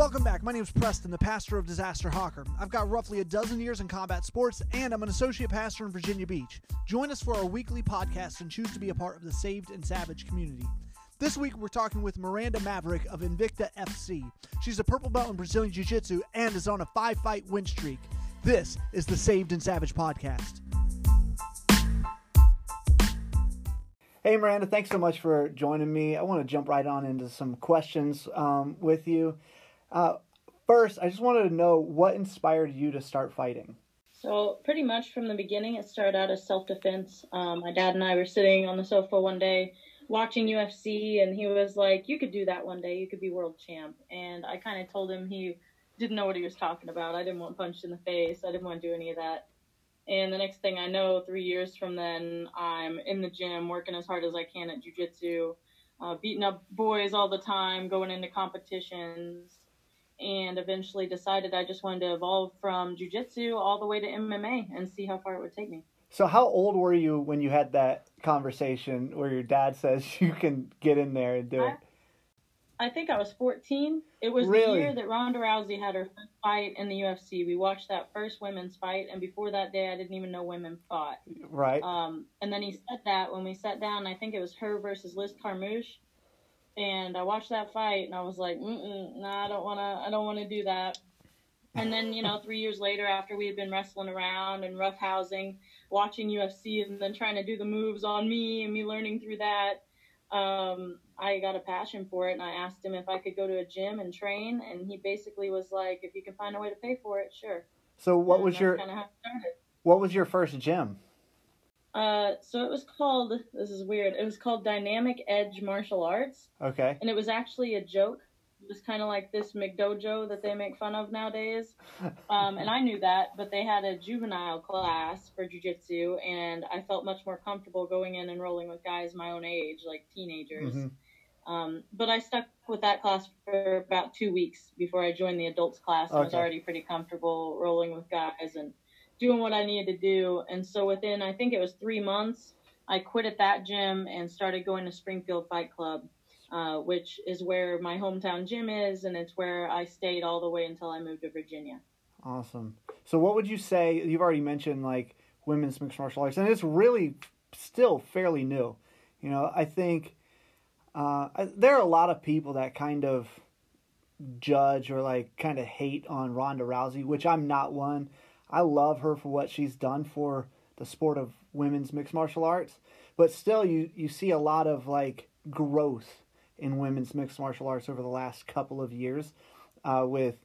Welcome back. My name is Preston, the pastor of Disaster Hawker. I've got roughly a dozen years in combat sports, and I'm an associate pastor in Virginia Beach. Join us for our weekly podcast and choose to be a part of the Saved and Savage community. This week, we're talking with Miranda Maverick of Invicta FC. She's a purple belt in Brazilian Jiu Jitsu and is on a five fight win streak. This is the Saved and Savage podcast. Hey, Miranda, thanks so much for joining me. I want to jump right on into some questions um, with you. Uh, first, I just wanted to know what inspired you to start fighting. So, pretty much from the beginning, it started out as self defense. Um, my dad and I were sitting on the sofa one day watching UFC, and he was like, You could do that one day. You could be world champ. And I kind of told him he didn't know what he was talking about. I didn't want punched in the face, I didn't want to do any of that. And the next thing I know, three years from then, I'm in the gym working as hard as I can at jujitsu, uh, beating up boys all the time, going into competitions, and eventually decided I just wanted to evolve from jujitsu all the way to MMA and see how far it would take me. So, how old were you when you had that conversation where your dad says you can get in there and do I, it? I think I was 14. It was Really? the year that Ronda Rousey had her first fight in the UFC. We watched that first women's fight, and before that day, I didn't even know women fought. Right. Um, and then he said that when we sat down, I think it was her versus Liz Carmouche, and I watched that fight, and I was like, nah, I don't wanna, I don't wanna do that. And then you know, three years later, after we had been wrestling around and roughhousing, watching UFC, and then trying to do the moves on me, and me learning through that, um, I got a passion for it, and I asked him if I could go to a gym and train, and he basically was like, if you can find a way to pay for it, sure. so, what And was your kind of how it started. what was your first gym? Uh, so it was called. This is weird. It was called Dynamic Edge Martial Arts, Okay. and it was actually a joke. It was kind of like this McDojo that they make fun of nowadays. Um, and I knew that, but they had a juvenile class for jujitsu, and I felt much more comfortable going in and rolling with guys my own age, like teenagers. Mhm. Um, but I stuck with that class for about two weeks before I joined the adults class. I was already pretty comfortable rolling with guys and doing what I needed to do. And so within, I think it was three months, I quit at that gym and started going to Springfield Fight Club, uh, which is where my hometown gym is, and it's where I stayed all the way until I moved to Virginia. Awesome. So, what would you say? You've already mentioned like women's mixed martial arts, and it's really still fairly new. You know, I think uh, I- there are a lot of people that kind of judge or like kind of hate on Ronda Rousey, which I'm not one. I love her for what she's done for the sport of women's mixed martial arts, but still, you you see a lot of like growth in women's mixed martial arts over the last couple of years, uh, with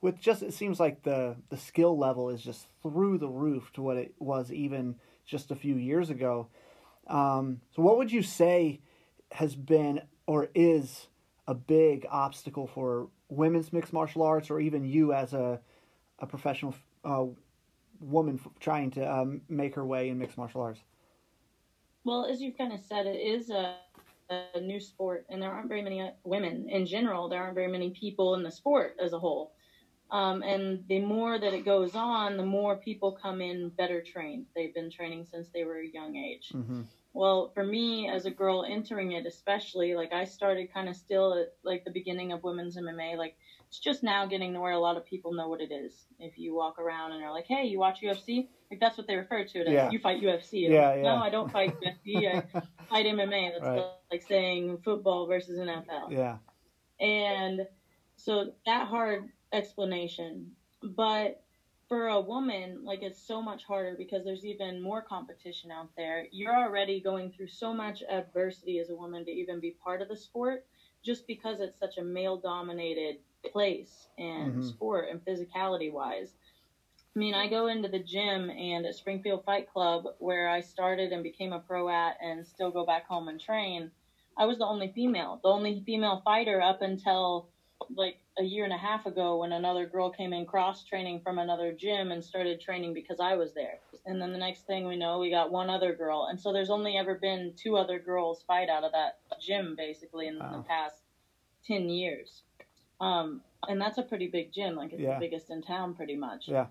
with just it seems like the the skill level is just through the roof to what it was even just a few years ago. Um, so, what would you say has been or is a big obstacle for women's mixed martial arts, or even you as a a professional uh, woman f- trying to um, make her way in mixed martial arts? Well, as you've kind of said, it is a, a new sport, and there aren't very many uh, women in general. There aren't very many people in the sport as a whole. Um, and the more that it goes on, the more people come in better trained. They've been training since they were a young age. Mm-hmm. Well, for me as a girl entering it, especially, like I started kind of still at like the beginning of women's MMA. Like it's just now getting to where a lot of people know what it is. If you walk around and are like, "Hey, you watch UFC?" Like that's what they refer to it as. Yeah. You fight UFC. Yeah, Like, yeah. No, I don't fight UFC. I fight MMA. That's Right. like saying football versus NFL. Yeah. And so that hard explanation. But for a woman, like it's so much harder because there's even more competition out there. You're already going through so much adversity as a woman to even be part of the sport just because it's such a male dominated place and Mhm. sport and physicality wise. I mean, I go into the gym and at Springfield Fight Club, where I started and became a pro at and still go back home and train, I was the only female, the only female fighter up until like a year and a half ago when another girl came in cross training from another gym and started training because I was there. And then the next thing we know, we got one other girl. And so there's only ever been two other girls fight out of that gym basically in the past 10 years. Um, and that's a pretty big gym. Like it's Yeah. the biggest in town pretty much. Yeah.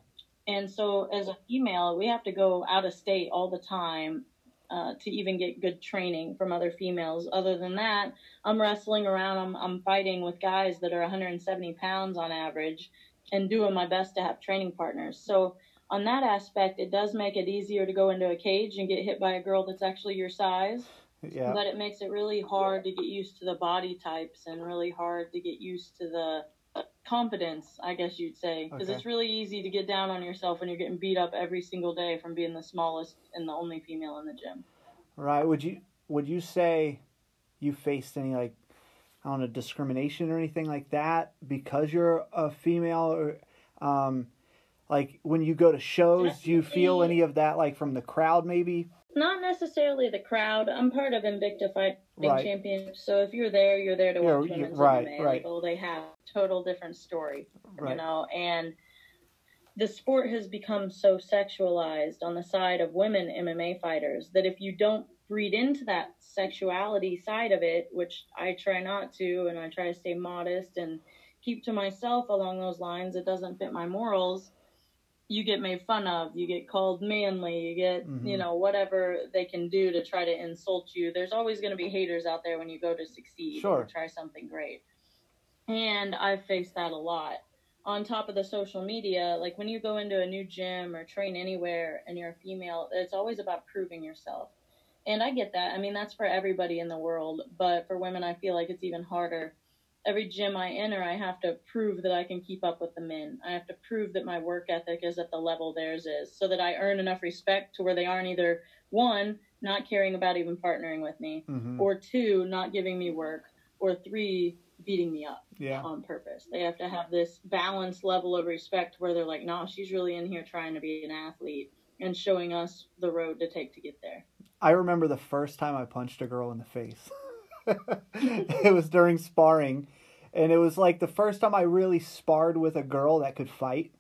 And so as a female, we have to go out of state all the time uh, to even get good training from other females. Other than that, I'm wrestling around. I'm, I'm fighting with guys that are 170 pounds on average and doing my best to have training partners. So, on that aspect, it does make it easier to go into a cage and get hit by a girl that's actually your size. Yeah. But it makes it really hard to get used to the body types and really hard to get used to the confidence, I guess you'd say, because Okay. it's really easy to get down on yourself when you're getting beat up every single day from being the smallest and the only female in the gym. Right. Would you would you say you faced any like I don't know discrimination or anything like that because you're a female or um like when you go to shows do you feel any of that like from the crowd maybe? Not necessarily the crowd. I'm part of Invicta Fighting Right. So if you're there, you're there to watch women's right, MMA. right. Like, oh, they have a total different story. you know and the sport has become so sexualized on the side of women MMA fighters that if you don't breed into that sexuality side of it, which I try not to, and I try to stay modest and keep to myself along those lines, it doesn't fit my morals. You get made fun of, you get called manly, you get, Mhm. you know, whatever they can do to try to insult you. There's always going to be haters out there when you go to succeed Sure. or try something great. And I've faced that a lot. On top of the social media, like when you go into a new gym or train anywhere and you're a female, it's always about proving yourself. And I get that. I mean, that's for everybody in the world. But for women, I feel like it's even harder. Every gym I enter, I have to prove that I can keep up with the men. I have to prove that my work ethic is at the level theirs is so that I earn enough respect to where they aren't either, one, not caring about even partnering with me, Mhm. or two, not giving me work, or three, beating me up Yeah. on purpose. They have to have this balanced level of respect where they're like, nah, she's really in here trying to be an athlete and showing us the road to take to get there. I remember the first time I punched a girl in the face. it was during sparring, and it was like the first time I really sparred with a girl that could fight,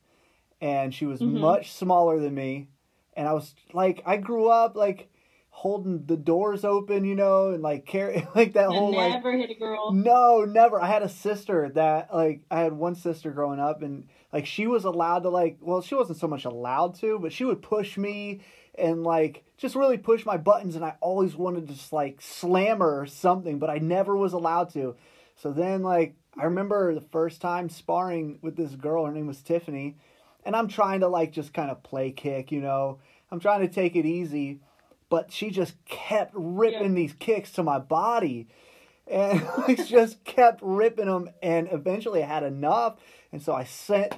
and she was Mhm. much smaller than me, and I was like, I grew up like holding the doors open, you know, and like carry like that whole like never hit a girl. no, never. I had a sister that like I had one sister growing up and like she was allowed to like well, she wasn't so much allowed to, but she would push me and like just really push my buttons and I always wanted to just like slam her or something, but I never was allowed to. So then like I remember the first time sparring with this girl, her name was Tiffany, and I'm trying to like just kind of play kick, you know. I'm trying to take it easy, but she just kept ripping these kicks to my body and I just kept ripping them and eventually I had enough and so I sent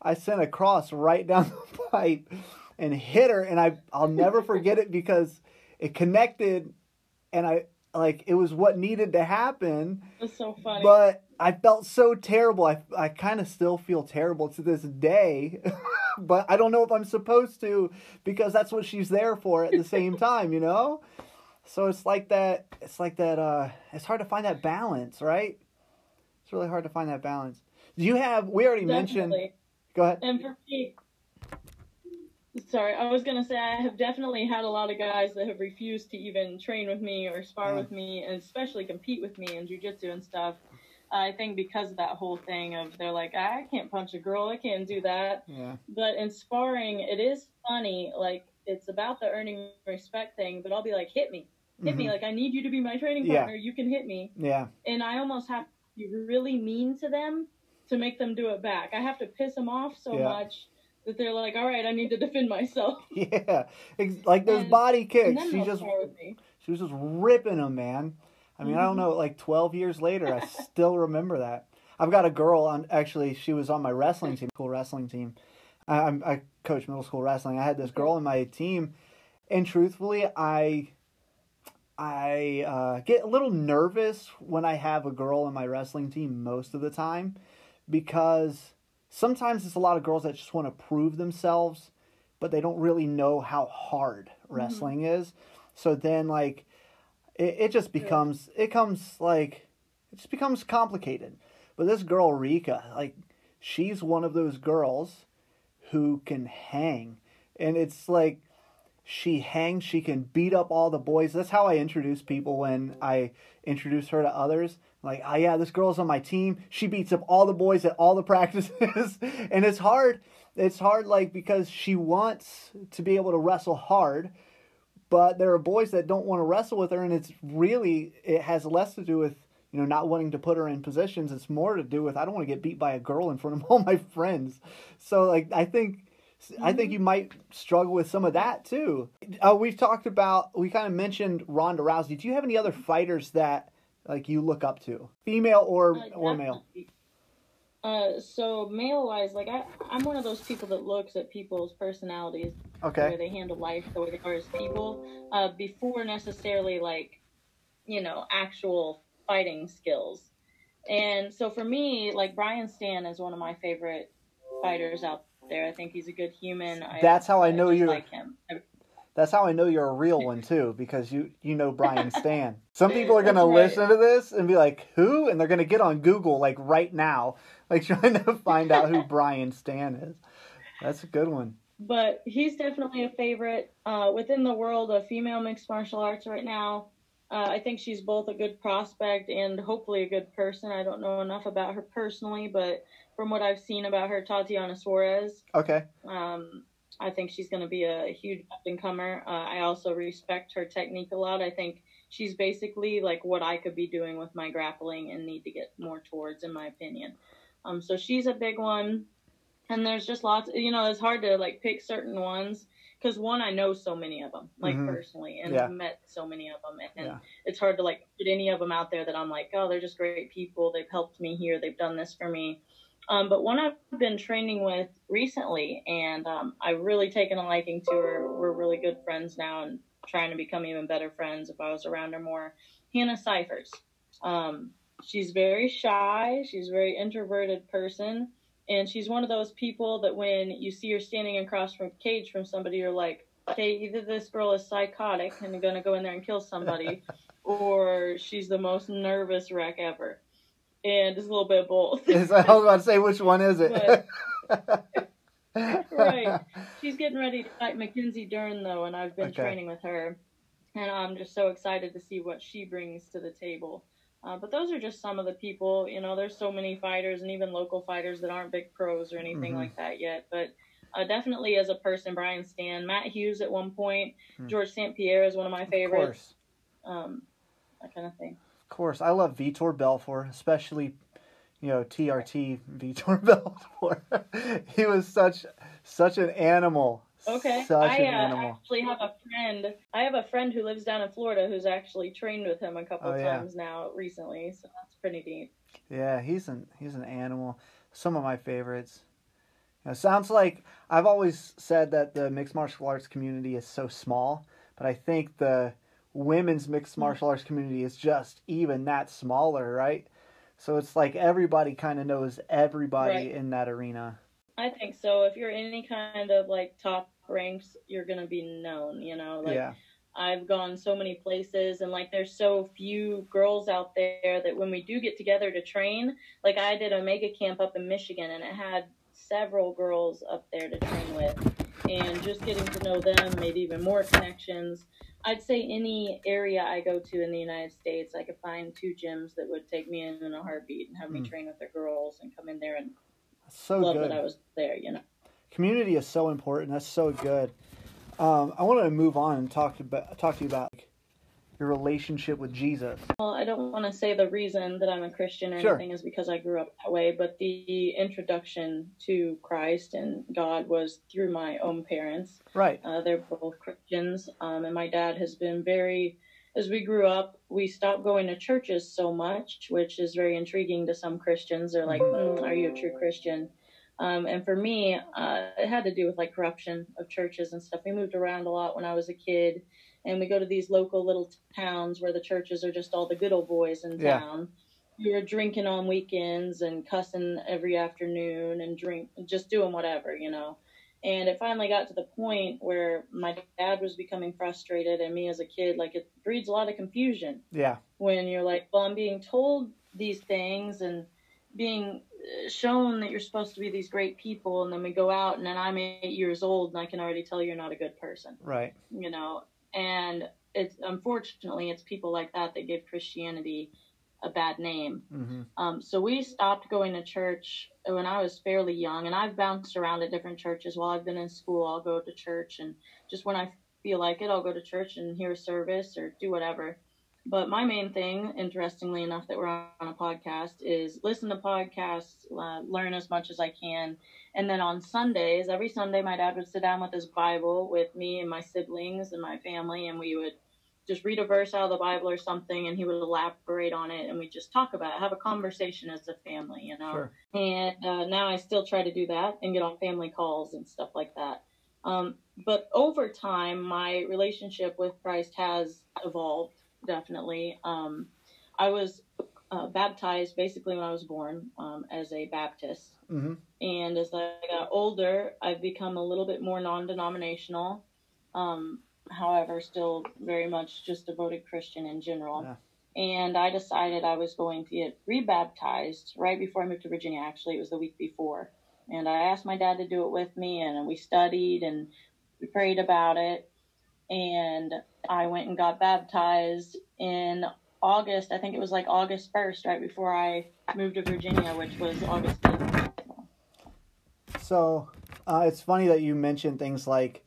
I sent a cross right down the pipe and hit her and I I'll never forget it because it connected and I like it was what needed to happen. It's so funny. but I felt so terrible. I I kind of still feel terrible to this day but I don't know if I'm supposed to because that's what she's there for at the same time you know? So it's like that it's like that uh it's hard to find that balance right? It's really hard to find that balance. Do you have we already mentioned go ahead. And for me, sorry, I was gonna say I have definitely had a lot of guys that have refused to even train with me or spar Yeah. with me, and especially compete with me in jujitsu and stuff. I think because of that whole thing of they're like, I can't punch a girl, I can't do that. yeah But in sparring, it is funny. Like it's about the earning respect thing. But I'll be like, hit me, hit me. Mhm. Like I need you to be my training partner. Yeah. You can hit me yeah and I almost have to be really mean to them to make them do it back. I have to piss them off so Yeah. much that they're like, "All right, I need to defend myself." yeah like those And- body kicks she just spar with me. She was just ripping them, man. I mean, I don't Mhm. know, like 12 years later, I still remember that. I've got a girl on, actually, she was on my wrestling team, school wrestling team. I, I'm, I coach middle school wrestling. I had this girl on my team, and truthfully, I, I uh, get a little nervous when I have a girl on my wrestling team most of the time because sometimes it's a lot of girls that just want to prove themselves, but they don't really know how hard mm-hmm. wrestling is. So then, like, it, it just becomes it comes like it just becomes complicated. But this girl Rika, like, she's one of those girls who can hang, and it's like she hangs. She can beat up all the boys. That's how I introduce people when I introduce her to others. Like, oh yeah, this girl's on my team. She beats up all the boys at all the practices, and it's hard. It's hard, like because she wants to be able to wrestle hard, but there are boys that don't want to wrestle with her, and it's really it has less to do with you know not wanting to put her in positions. It's more to do with I don't want to get beat by a girl in front of all my friends. So like I think. I think you might struggle with some of that too. Uh, we've talked about, we kind of mentioned Ronda Rousey. Do you have any other fighters that like you look up to, female or Uh, or male? Uh, so male wise, like I, I'm one of those people that looks at people's personalities, the way they handle life, the way they are as people, uh, before necessarily like, you know, actual fighting skills. And so for me, like Brian Stann is one of my favorite fighters out there. I think he's a good human. I, That's how I know you. like him. I- That's how I know you're a real one too, because you you know Brian Stann. Some people are gonna right. listen to this and be like, "Who?" and they're gonna get on Google like right now, like trying to find out who Brian Stann is. That's a good one. but he's definitely a favorite uh, within the world of female mixed martial arts right now. Uh, I think she's both a good prospect and hopefully a good person. I don't know enough about her personally, but from what I've seen about her, Tatiana Suarez, Okay. um, I think she's going to be a huge up and comer. Uh, I also respect her technique a lot. I think she's basically like what I could be doing with my grappling and need to get more towards, in my opinion. Um, so she's a big one. And there's just lots, you know, it's hard to like pick certain ones because one, I know so many of them, like Mhm. personally, and Yeah. I've met so many of them. And Yeah. it's hard to like put any of them out there that I'm like, oh, they're just great people. They've helped me here. They've done this for me. Um, but one I've been training with recently, and um, I've really taken a liking to her. We're really good friends now, and trying to become even better friends if I was around her more. Hannah Cifers. Um, she's very shy. She's a very introverted person, and she's one of those people that when you see her standing across from a cage from somebody, you're like, okay, either this girl is psychotic and gonna go in there and kill somebody, or she's the most nervous wreck ever. And it's a little bit of both. I was about to say which one is it? Right. She's getting ready to fight Mackenzie Dern though, and I've been Okay. training with her, and I'm just so excited to see what she brings to the table. Uh, but those are just some of the people. You know, there's so many fighters and even local fighters that aren't big pros or anything Mhm. like that yet. But uh, definitely as a person, Brian Stann, Matt Hughes at one point, Hmm. George St. Pierre is one of my Of favorites. course. Um, that kind of thing. Of course. I love Vitor Belfort, especially you know, TRT Vitor Belfort. he was such such an animal. Okay. Such I an uh, animal. actually have a friend. I have a friend who lives down in Florida who's actually trained with him a couple Oh, yeah. times now recently, so that's pretty neat. Yeah, he's an he's an animal. Some of my favorites. You know, sounds like I've always said that the mixed martial arts community is so small, but I think the women's mixed hmm. martial arts community is just even that smaller, right? So it's like everybody kind of knows everybody Right. in that arena. I think so. If you're any kind of like top ranks, you're gonna be known. You know, like yeah. I've gone so many places, and like there's so few girls out there that when we do get together to train, like I did Omega camp up in Michigan, and it had several girls up there to train with, and just getting to know them made even more connections. I'd say any area I go to in the United States, I could find two gyms that would take me in in a heartbeat and have me Hmm. train with their girls and come in there and So love good. that I was there. You know. community is so important. That's so good. Um, I want to move on and talk about talk to you about like, your relationship with Jesus. Well, I don't want to say the reason that I'm a Christian or Sure. anything is because I grew up that way, but the introduction to Christ and God was through my own parents. Right. Uh, they're both Christians, um, and my dad has been very. As we grew up, we stopped going to churches so much, which is very intriguing to some Christians. They're like, mm, "Are you a true Christian?" Um, and for me, uh, it had to do with like corruption of churches and stuff. We moved around a lot when I was a kid, and we go to these local little towns where the churches are just all the good old boys in Yeah. town. We were drinking on weekends and cussing every afternoon and drink, just doing whatever, you know. And it finally got to the point where my dad was becoming frustrated, and me as a kid, like it breeds a lot of confusion Yeah. when you're like, well, I'm being told these things and being uh, shown that you're supposed to be these great people, and then we go out, and then I'm eight years old, and I can already tell you're not a good person, Right. you know. And it's unfortunately it's people like that that give Christianity a bad name. hmm Um, so we stopped going to church when I was fairly young, and I've bounced around at different churches while I've been in school. I'll go to church, and just when I feel like it, I'll go to church and hear a service or do whatever. But my main thing, interestingly enough, that we're on a podcast is listen to podcasts, uh, learn as much as I can. And then on Sundays, every Sunday, my dad would sit down with his Bible with me and my siblings and my family, and we would just read a verse out of the Bible or something, and he would elaborate on it, and we just talk about it, have a conversation as a family, you know. Sure. And uh, now I still try to do that and get on family calls and stuff like that. Um, but over time, my relationship with Christ has evolved definitely. Um, I was uh, baptized basically when I was born um, as a Baptist. hmm And as I got older, I've become a little bit more non denominational. Um, however, still very much just a devoted Christian in general. Yeah. And I decided I was going to get rebaptized right before I moved to Virginia. Actually, it was the week before. And I asked my dad to do it with me, and we studied and we prayed about it. And I went and got baptized in August. I think it was like August 1st, right before I moved to Virginia, which was August 8th. So uh, it's funny that you mentioned things like,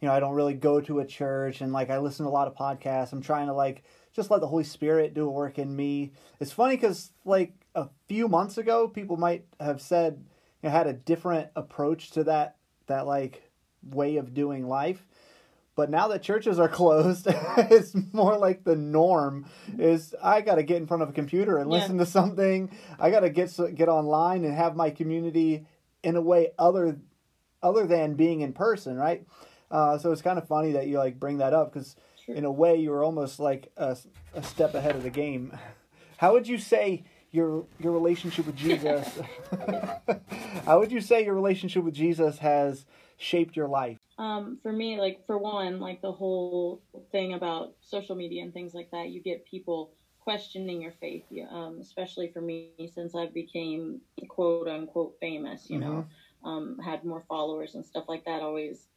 you know, I don't really go to a church and like I listen to a lot of podcasts. I'm trying to like just let the Holy Spirit do a work in me. It's funny because like a few months ago, people might have said, you know, had a different approach to that that like way of doing life. But now that churches are closed, it's more like the norm is I got to get in front of a computer and Yeah. listen to something. I got to get get online and have my community in a way other other than being in person, right? Uh, so it's kind of funny that you like bring that up because Sure. in a way you're almost like a, a step ahead of the game. How would you say your your relationship with Jesus? how would you say your relationship with Jesus has shaped your life? Um, for me, like for one, like the whole thing about social media and things like that, you get people questioning your faith. Um, especially for me, since I became quote unquote famous, you know, um, had more followers and stuff like that. Always,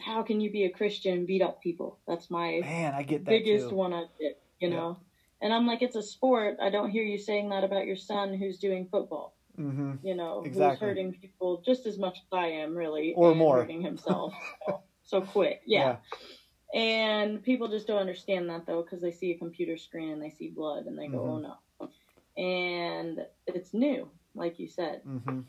how can you be a Christian and beat up people? That's my Man, I get that biggest too. one I get, you Yeah. know. And I'm like, it's a sport. I don't hear you saying that about your son who's doing football. Hmm You know, Exactly. who's hurting people just as much as I am, really, Or more. hurting himself so, so quick. Yeah. And people just don't understand that though, because they see a computer screen and they see blood and they go, Mhm. "Oh no!" And it's new, like you said. hmm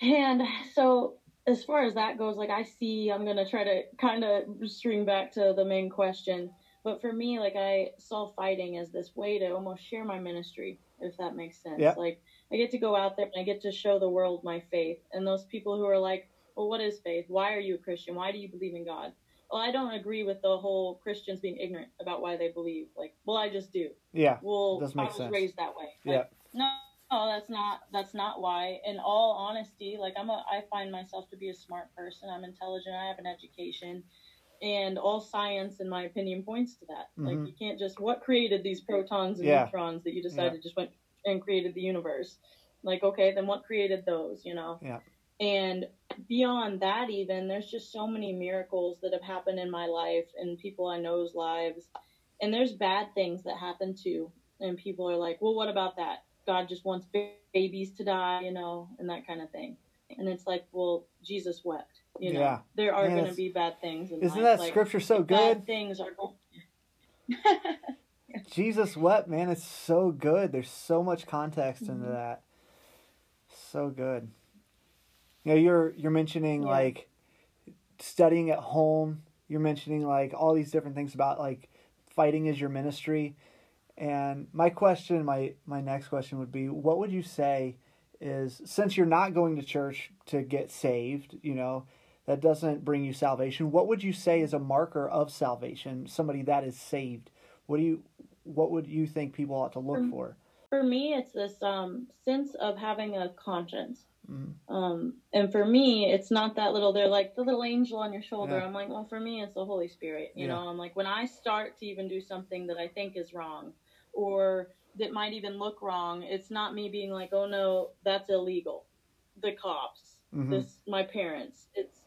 And so, as far as that goes, like I see, I'm gonna try to kind of string back to the main question. But for me, like I saw fighting as this way to almost share my ministry, if that makes sense. Yeah. Like I get to go out there and I get to show the world my faith. And those people who are like, "Well, what is faith? Why are you a Christian? Why do you believe in God?" Well, I don't agree with the whole Christians being ignorant about why they believe. Like, well, I just do. Yeah. Well, I was sense. raised that way. Yeah. No, no, that's not that's not why. In all honesty, like I'm a I find myself to be a smart person. I'm intelligent. I have an education, and all science, in my opinion, points to that. Like Mhm. you can't just what created these protons and Yeah. neutrons that you decided just went and created the universe. Like okay, then what created those? You know. Yeah. And beyond that, even there's just so many miracles that have happened in my life and people I know's lives. And there's bad things that happen too. And people are like, well, what about that? God just wants babies to die, you know, and that kind of thing. And it's like, well, Jesus wept. You know, Yeah. there are going to be bad things. In Isn't life. that like, scripture so good? Bad things are going. Jesus wept, man. It's so good. There's so much context into Mhm. that. So good. You know, you're you're mentioning Yeah. like studying at home. You're mentioning like all these different things about like fighting as your ministry. And my question, my my next question would be, what would you say is since you're not going to church to get saved, you know, that doesn't bring you salvation. What would you say is a marker of salvation? Somebody that is saved. What do you what would you think people ought to look for? For me, it's this um, sense of having a conscience. Mhm. Um, and for me, it's not that little, they're like the little angel on your shoulder. Yeah. I'm like, well, for me, it's the Holy Spirit. You Yeah. know, I'm like, when I start to even do something that I think is wrong or that might even look wrong, it's not me being like, oh no, that's illegal. The cops, Mhm. this, my parents, it's,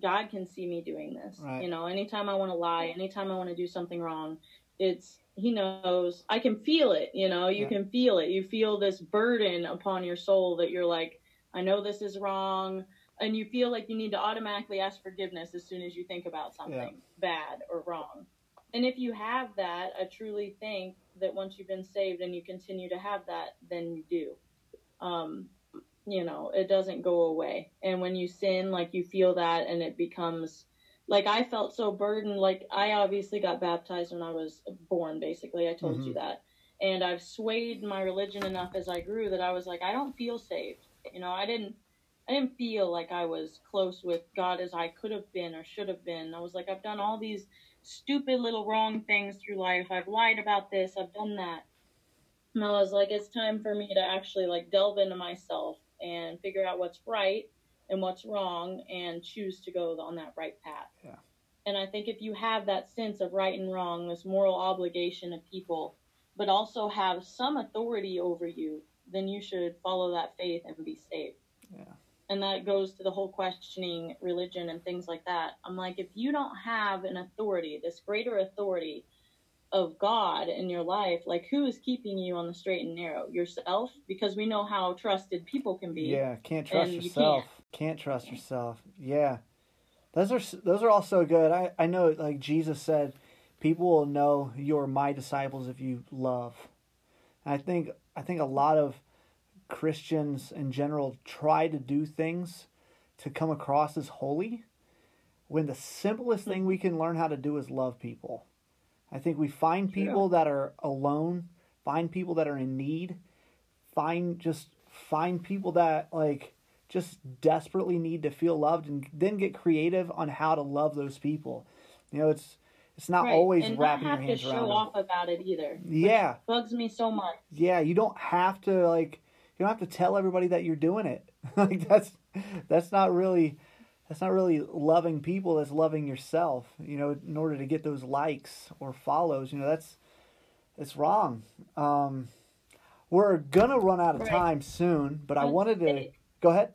God can see me doing this. Right. You know, anytime I want to lie, anytime I want to do something wrong, it's, he knows I can feel it, you know, you Yeah. can feel it. You feel this burden upon your soul that you're like, I know this is wrong. and you feel like you need to automatically ask forgiveness as soon as you think about something Yeah. bad or wrong. And if you have that, I truly think that once you've been saved and you continue to have that, then you do. Um, you know, it doesn't go away. And when you sin, like you feel that and it becomes like I felt so burdened. Like I obviously got baptized when I was born, basically. I told you mm-hmm. that. And I've swayed my religion enough as I grew that I was like, I don't feel saved. You know, I didn't I didn't feel like I was close with God as I could have been or should have been. I was like, I've done all these stupid little wrong things through life. I've lied about this, I've done that. And I was like, it's time for me to actually like delve into myself and figure out what's right and what's wrong and choose to go on that right path. Yeah. And I think if you have that sense of right and wrong, this moral obligation to people, but also have some authority over you, then you should follow that faith and be saved. Yeah. And that goes to the whole questioning religion and things like that. I'm like, if you don't have an authority, this greater authority of God in your life, like who is keeping you on the straight and narrow? Yourself? Because we know how trusted people can be. Yeah, can't trust you yourself. Can't. trust yourself. Yeah, those are those are all so good. I I know, like Jesus said, people will know you're my disciples if you love. And I think I think a lot of Christians in general try to do things to come across as holy, when the simplest thing we can learn how to do is love people. I think we find people that are alone, find people that are in need, find just find people that like just desperately need to feel loved and then get creative on how to love those people. You know, it's it's not Right. always and wrapping not your have hands to around show them. off about it either. Yeah. Bugs me so much. Yeah, you don't have to like you don't have to tell everybody that you're doing it. like that's that's not really that's not really loving people, that's loving yourself, you know, in order to get those likes or follows, you know, that's it's wrong. Um we're gonna run out of Right. time soon, but I wanted to go ahead.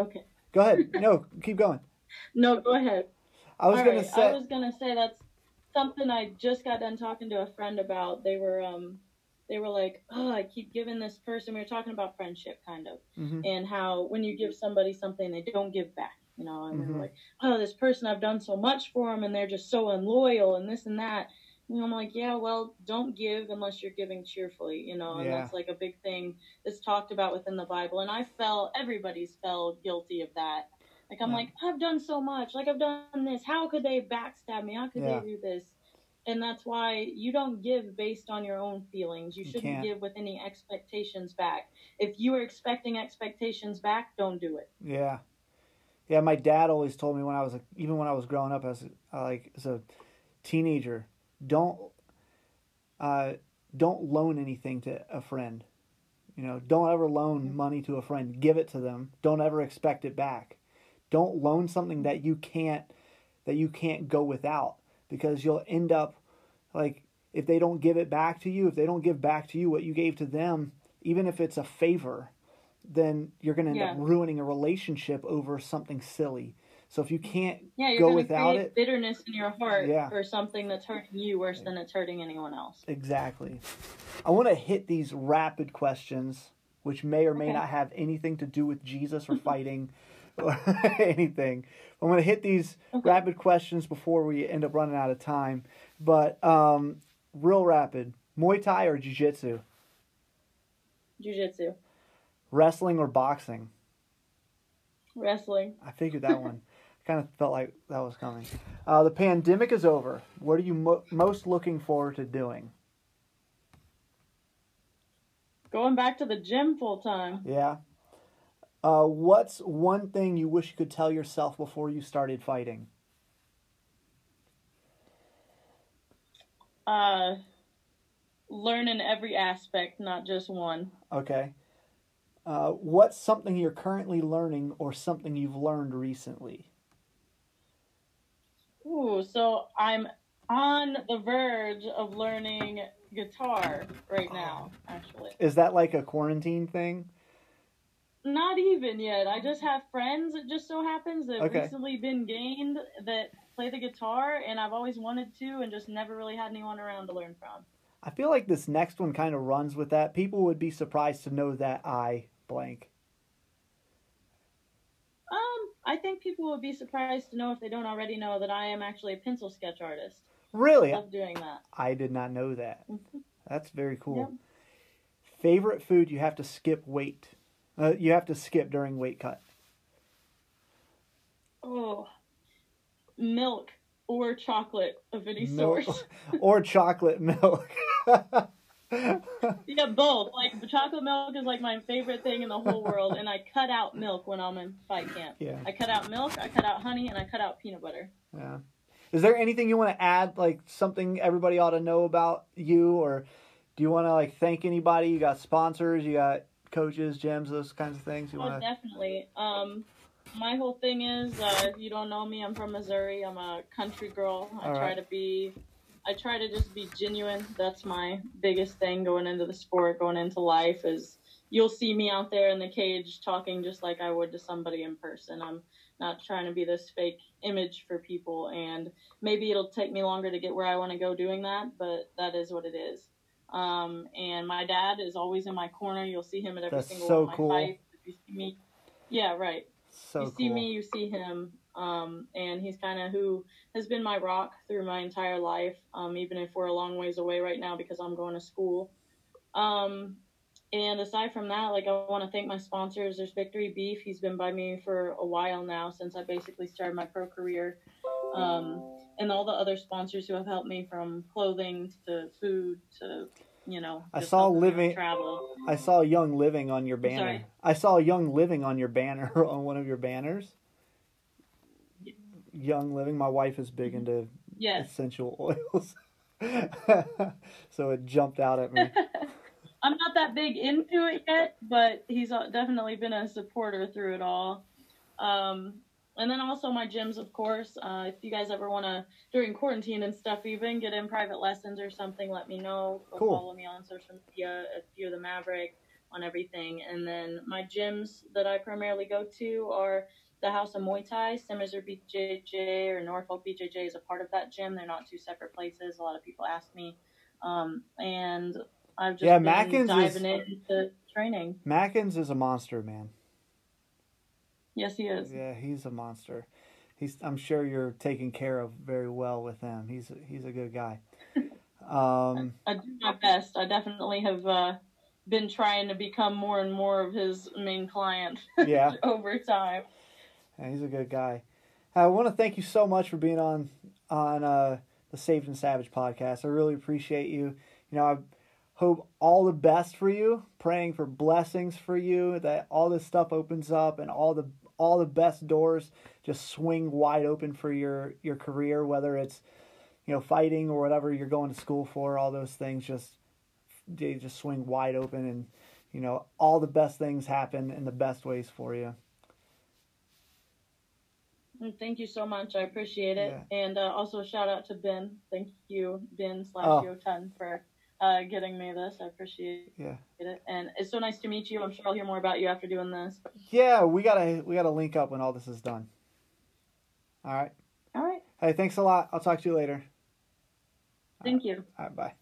Okay. Go ahead. No, keep going. No, go ahead. I was All gonna right, say I was gonna say that's something I just got done talking to a friend about. They were um they were like, Oh, I keep giving this person we were talking about friendship kind of Mhm. and how when you give somebody something they don't give back, you know, and Mhm. they're like, Oh, this person I've done so much for them and they're just so unloyal and this and that. And I'm like, yeah, well, don't give unless you're giving cheerfully, you know, and Yeah. that's like a big thing that's talked about within the Bible. And I fell, everybody's fell guilty of that. Like, I'm Yeah. like, I've done so much. Like, I've done this. How could they backstab me? How could Yeah. they do this? And that's why you don't give based on your own feelings. You You shouldn't can't. give with any expectations back. If you are expecting expectations back, don't do it. Yeah, yeah. My dad always told me when I was even when I was growing up as like as a teenager, don't uh, don't loan anything to a friend. You know, don't ever loan money to a friend. Give it to them. Don't ever expect it back. Don't loan something that you can't that you can't go without because you'll end up like if they don't give it back to you, if they don't give back to you what you gave to them, even if it's a favor, then you're going to end up ruining a relationship over something silly. So if you can't Yeah, you're go without it, bitterness in your heart Yeah. for something that's hurting you worse than it's hurting anyone else. Exactly. I want to hit these rapid questions, which may or may Okay. not have anything to do with Jesus or fighting or anything. I'm going to hit these Okay. rapid questions before we end up running out of time. But um, real rapid Muay Thai or Jiu Jitsu? Jiu-jitsu, Wrestling or boxing? wrestling. I figured that one. kind of felt like that was coming. Uh, the pandemic is over. What are you mo- most looking forward to doing? Going back to the gym full time. Yeah. Uh, what's one thing you wish you could tell yourself before you started fighting? Uh, learn in every aspect, not just one. Okay. Uh, what's something you're currently learning or something you've learned recently? Ooh, so I'm on the verge of learning guitar right now, oh. actually. Is that like a quarantine thing? Not even yet. I just have friends, it just so happens, that Okay. recently been gained that play the guitar, and I've always wanted to and just never really had anyone around to learn from. I feel like this next one kind of runs with that. People would be surprised to know that I blank. I think people would be surprised to know if they don't already know that I am actually a pencil sketch artist. Really? I love doing that. I did not know that. That's very cool. Yep. Favorite food you have to skip weight? Uh, you have to skip during weight cut. Oh, milk or chocolate of any Milk sort. or chocolate milk. yeah, both. Like chocolate milk is like my favorite thing in the whole world, and I cut out milk when I'm in fight camp. yeah. I cut out milk, I cut out honey, and I cut out peanut butter. Yeah. Is there anything you want to add, like something everybody ought to know about you, or do you want to like thank anybody? You got sponsors, you got coaches, gyms, those kinds of things. You Oh, want to? definitely. Um, my whole thing is, uh, if you don't know me, I'm from Missouri. I'm a country girl. I All try right. to be, I try to just be genuine. That's my biggest thing going into the sport, going into life. Is you'll see me out there in the cage talking just like I would to somebody in person. I'm not trying to be this fake image for people, and maybe it'll take me longer to get where I want to go doing that, but that is what it is. Um, and my dad is always in my corner. You'll see him at every That's single so one of my cool. fights. If you see me, yeah, right. So you see cool. me, you see him. Um, and he's kind of who has been my rock through my entire life, um, even if we're a long ways away right now because I'm going to school. Um, and aside from that, like I want to thank my sponsors. There's Victory Beef. He's been by me for a while now since I basically started my pro career. Um, and all the other sponsors who have helped me from clothing to food to, you know, I saw living- travel. I saw Young Living on your banner. I saw a Young Living on your banner on one of your banners. Young Living. My wife is big into Yes. essential oils, so it jumped out at me. I'm not that big into it yet, but he's uh, definitely been a supporter through it all. Um, and then also my gyms, of course. Uh, if you guys ever want to, during quarantine and stuff, even get in private lessons or something, let me know. Go Cool. follow me on social media at Fear the Maverick on everything. And then my gyms that I primarily go to are the House of Muay Thai, Simmers or BJJ or Norfolk BJJ is a part of that gym. They're not two separate places. A lot of people ask me. Um, and I've just Yeah, been Mackins is- diving into training. Mackins is a monster, man. Yes, he is. Yeah, he's a monster. He's. I'm sure you're taken care of very well with him. He's. He's a good guy. Um, I do my best. I definitely have uh, been trying to become more and more of his main client yeah, over time. Yeah, he's a good guy. I want to thank you so much for being on on uh, the Saved and Savage podcast. I really appreciate you. You know, I hope all the best for you. Praying for blessings for you that all this stuff opens up and all the all the best doors just swing wide open for your your career. Whether it's you know fighting or whatever you're going to school for, all those things just they just swing wide open and you know all the best things happen in the best ways for you. Thank you so much. I appreciate it. And uh, also shout out to Ben. Thank you, Ben slash Oh. Yotan, for uh, getting me this. I appreciate Yeah. it. And it's so nice to meet you. I'm sure I'll hear more about you after doing this. Yeah, we gotta we gotta link up when all this is done. All right. All right. Hey, thanks a lot. I'll talk to you later. Thank you. All right, bye.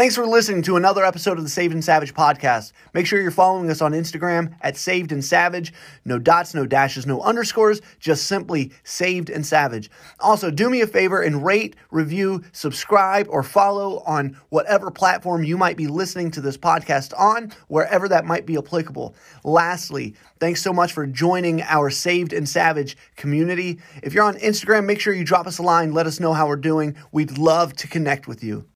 Thanks for listening to another episode of the Saved and Savage podcast. Make sure you're following us on Instagram at Saved and Savage. No dots, no dashes, no underscores, just simply Saved and Savage. Also, do me a favor and rate, review, subscribe, or follow on whatever platform you might be listening to this podcast on, wherever that might be applicable. Lastly, thanks so much for joining our Saved and Savage community. If you're on Instagram, make sure you drop us a line, let us know how we're doing. We'd love to connect with you.